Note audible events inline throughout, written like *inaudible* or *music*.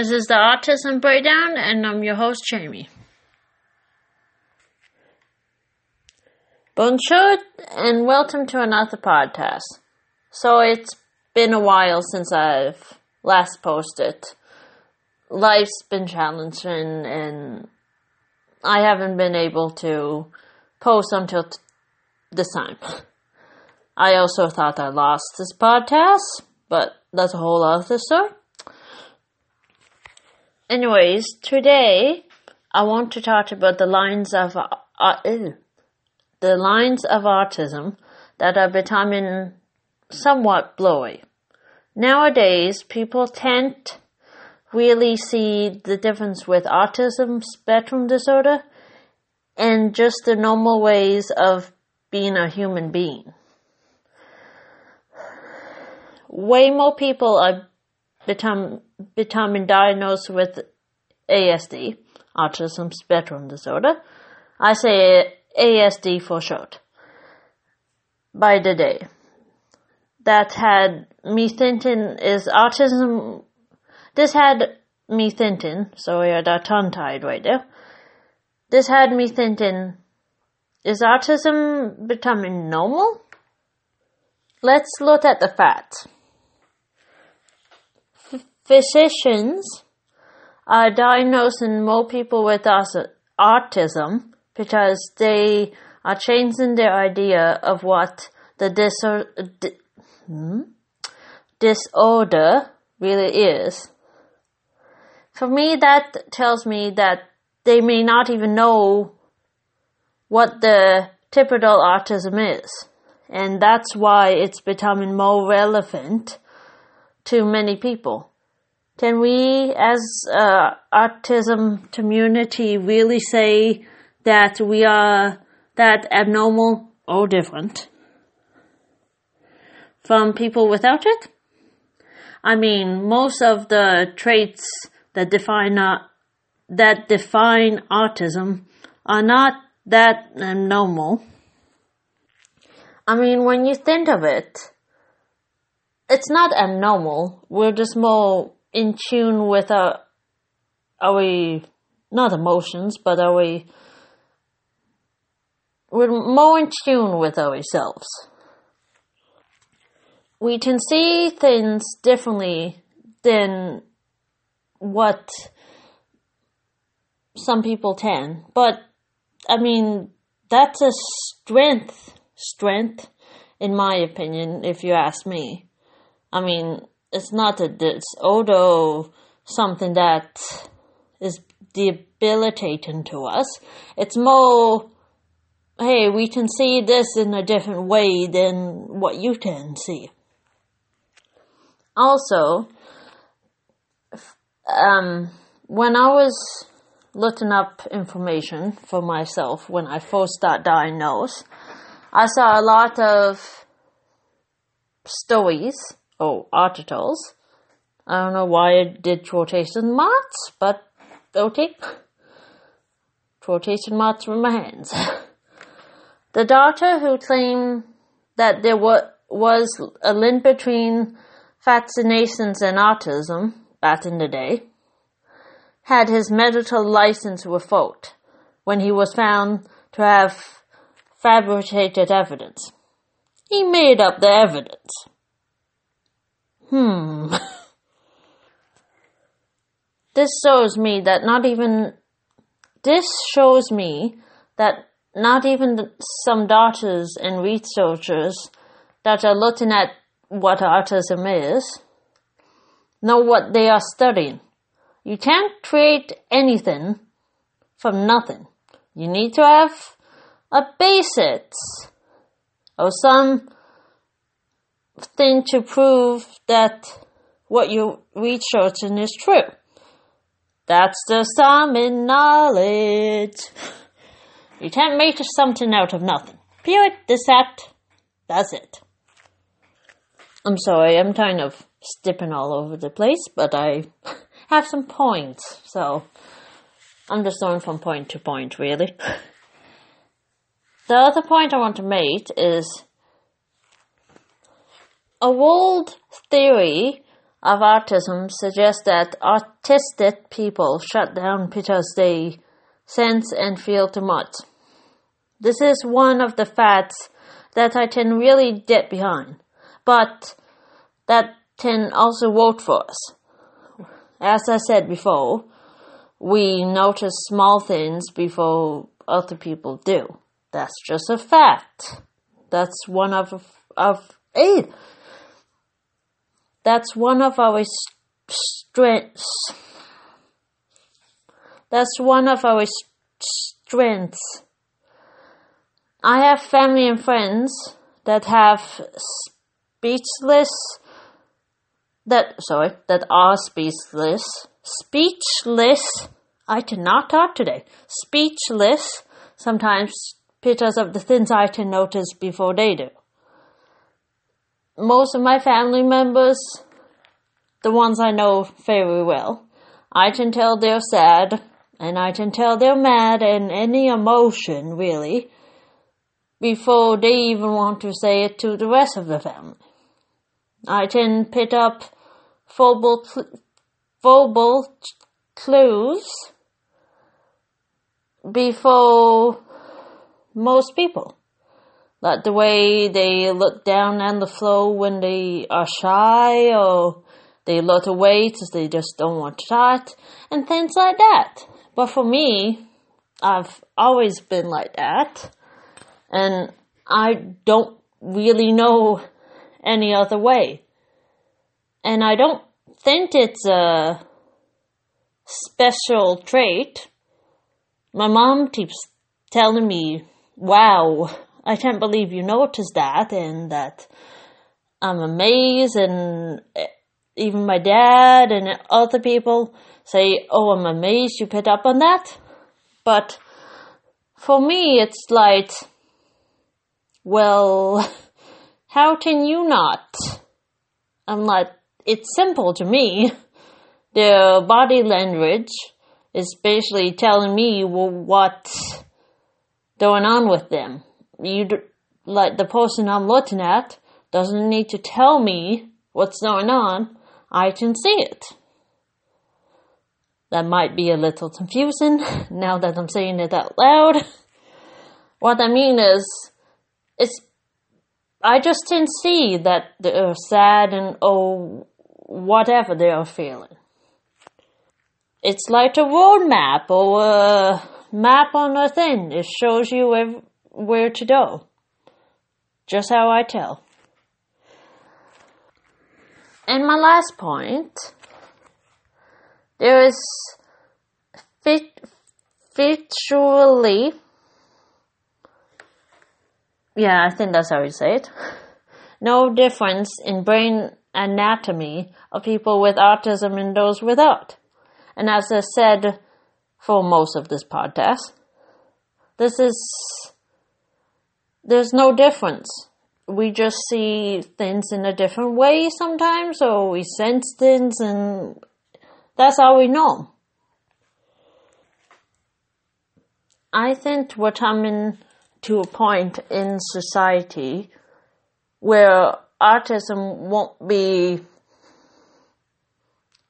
This is the Autism Breakdown, and I'm your host, Jamie. Bonjour, and welcome to another podcast. So, it's been a while since I've last posted. Life's been challenging, and I haven't been able to post until t- this time. I also thought I lost this podcast, but that's a whole other story. Anyways, today I want to talk about the lines of uh, the lines of autism that are becoming somewhat blurry. Nowadays, people tend really see the difference with autism spectrum disorder and just the normal ways of being a human being. Way more people are becoming diagnosed with ASD, autism spectrum disorder. I say ASD for short. By the day. That had me thinking is autism, this had me thinking, sorry I got tongue tied right there. This had me thinking, is autism becoming normal? Let's look at the facts physicians are diagnosing more people with autism because they are changing their idea of what the disorder, di- hmm? disorder really is. For me, that tells me that they may not even know what the typical autism is. And that's why it's becoming more relevant to many people. Can we, as a autism community, really say that we are that abnormal or different from people without it? I mean, most of the traits that define uh, that define autism are not that abnormal. I mean, when you think of it, it's not abnormal. We're just more in tune with our, our not emotions, but our we're more in tune with ourselves. We can see things differently than what some people can, but I mean that's a strength, strength, in my opinion, if you ask me. I mean, it's not it's although something that is debilitating to us. It's more, hey, we can see this in a different way than what you can see. Also, um, when I was looking up information for myself when I first got diagnosed, I saw a lot of stories oh, articles. I don't know why I did quotation marks, but okay. Quotation marks hands. *laughs* the doctor who claimed that there was a link between vaccinations and autism back in the day had his medical license revoked when he was found to have fabricated evidence. He made up the evidence. Hmm. *laughs* this shows me that not even, this shows me that not even some doctors and researchers that are looking at what autism is know what they are studying. You can't create anything from nothing. You need to have a basis or some thing to prove that what you're researching is true. That's the sum in knowledge. You can't make something out of nothing. Period. This, that, that's it. I'm sorry, I'm kind of stepping all over the place, but I *laughs* have some points, so I'm just going from point to point, really. *laughs* The other point I want to make is a world theory of autism suggests that autistic people shut down because they sense and feel too much. This is one of the facts that I can really get behind, but that can also vote for us. As I said before, we notice small things before other people do. That's just a fact. That's one of of eh, that's one of our strengths. That's one of our strengths. I have family and friends that have speechless that sorry that are speechless. Speechless. I cannot talk today. Speechless. Sometimes because of the things I can notice before they do most of my family members, the ones I know very well, I can tell they're sad and I can tell they're mad and any emotion really before they even want to say it to the rest of the family. I can pick up verbal, verbal clues before most people. Like the way they look down on the floor when they are shy or they look away because they just don't want to chat and things like that. But for me, I've always been like that and I don't really know any other way. And I don't think it's a special trait. My mom keeps telling me, wow, I can't believe you noticed that and that I'm amazed and eh, even my dad and other people say, oh, I'm amazed you picked up on that. But for me, it's like, well, *laughs* how can you not? I'm like, it's simple to me. Their body language is basically telling me what's going on with them you like the person I'm looking at doesn't need to tell me what's going on. I can see it. That might be a little confusing *laughs* now that I'm saying it out loud. What I mean is, it's I just can see that they're sad and oh whatever they are feeling. It's like a road map or a map on a thing. It shows you where to go. Just how I tell. And my last point, there is fit, visually, yeah, I think that's how you say it, no difference in brain anatomy of people with autism and those without. And as I said for most of this podcast, this is there's no difference. We just see things in a different way sometimes, or we sense things, and that's how we know. I think we're coming to a point in society where autism won't be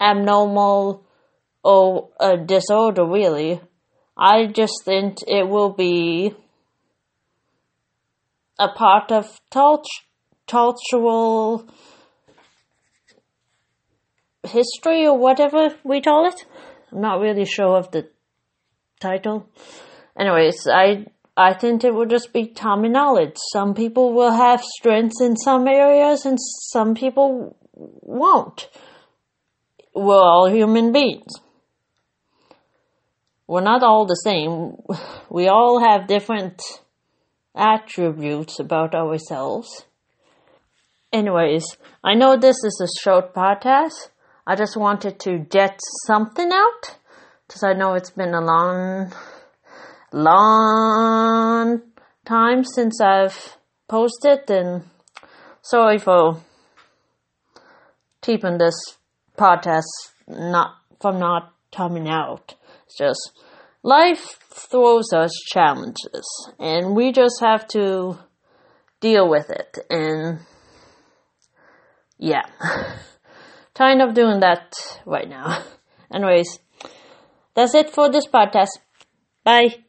abnormal or a disorder, really. I just think it will be a part of cultural history or whatever we call it. I'm not really sure of the title. Anyways, I I think it will just be common knowledge. Some people will have strengths in some areas and some people won't. We're all human beings. We're not all the same. *laughs* We all have different attributes about ourselves. Anyways, I know this is a short podcast. I just wanted to get something out because I know it's been a long, long time since I've posted and sorry for keeping this podcast not from not coming out. It's just life throws us challenges and we just have to deal with it and yeah *laughs* kind of doing that right now. *laughs* Anyways, that's it for this podcast. Bye.